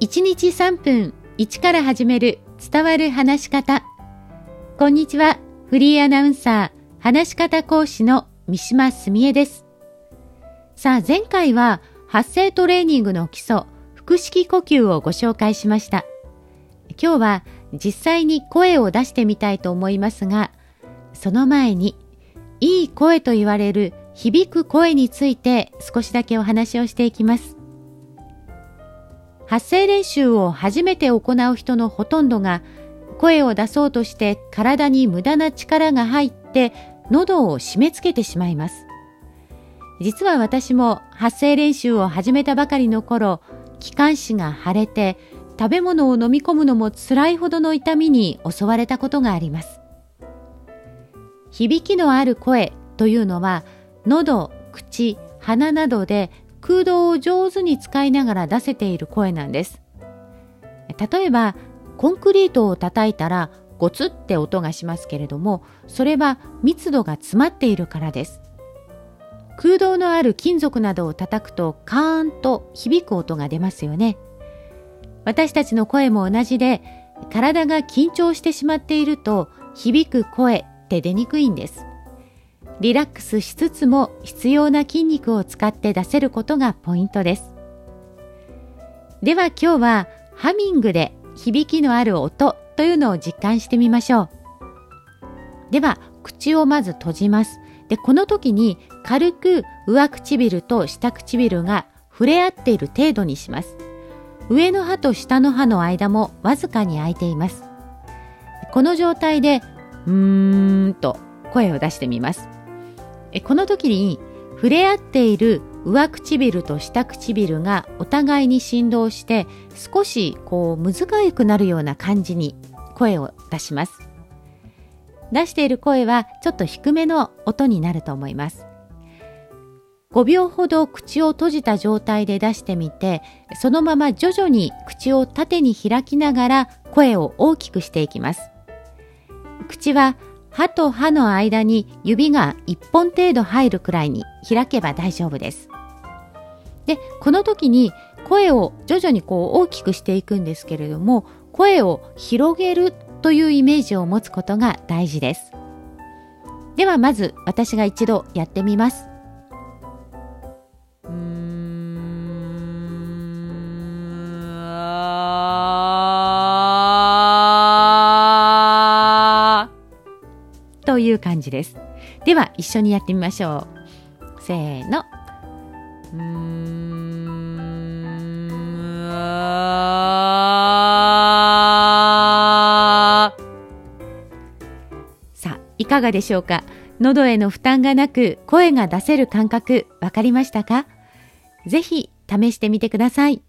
1日3分1から始める伝わる話し方。こんにちは。フリーアナウンサー、話し方講師の三島澄江です。さあ、前回は発声トレーニングの基礎、腹式呼吸をご紹介しました。今日は実際に声を出してみたいと思いますが、その前に、いい声と言われる響く声について少しだけお話をしていきます。発声練習を初めて行う人のほとんどが声を出そうとして体に無駄な力が入って喉を締め付けてしまいます。実は私も発声練習を始めたばかりの頃、気管支が腫れて食べ物を飲み込むのも辛いほどの痛みに襲われたことがあります。響きのある声というのは喉、口、鼻などで空洞を上手に使いながら出せている声なんです。例えば、コンクリートを叩いたらゴツって音がしますけれども、それは密度が詰まっているからです。空洞のある金属などを叩くとカーンと響く音が出ますよね。私たちの声も同じで、体が緊張してしまっていると響く声って出にくいんです。リラックスしつつも必要な筋肉を使って出せることがポイントです。では今日はハミングで響きのある音というのを実感してみましょう。では口をまず閉じます。で、この時に軽く上唇と下唇が触れ合っている程度にします。上の歯と下の歯の間もわずかに空いています。この状態で、うーんと声を出してみます。この時に触れ合っている上唇と下唇がお互いに振動して少しこうむずがゆくなるような感じに声を出します。出している声はちょっと低めの音になると思います。5秒ほど口を閉じた状態で出してみてそのまま徐々に口を縦に開きながら声を大きくしていきます。口は歯と歯の間に指が1本程度入るくらいに開けば大丈夫です。で、この時に声を徐々にこう大きくしていくんですけれども、声を広げるというイメージを持つことが大事です。ではまず私が一度やってみます。いう感じです。では一緒にやってみましょう。せーの。うーんさあ、いかがでしょうか？喉への負担がなく声が出せる感覚わかりましたか？ぜひ試してみてください。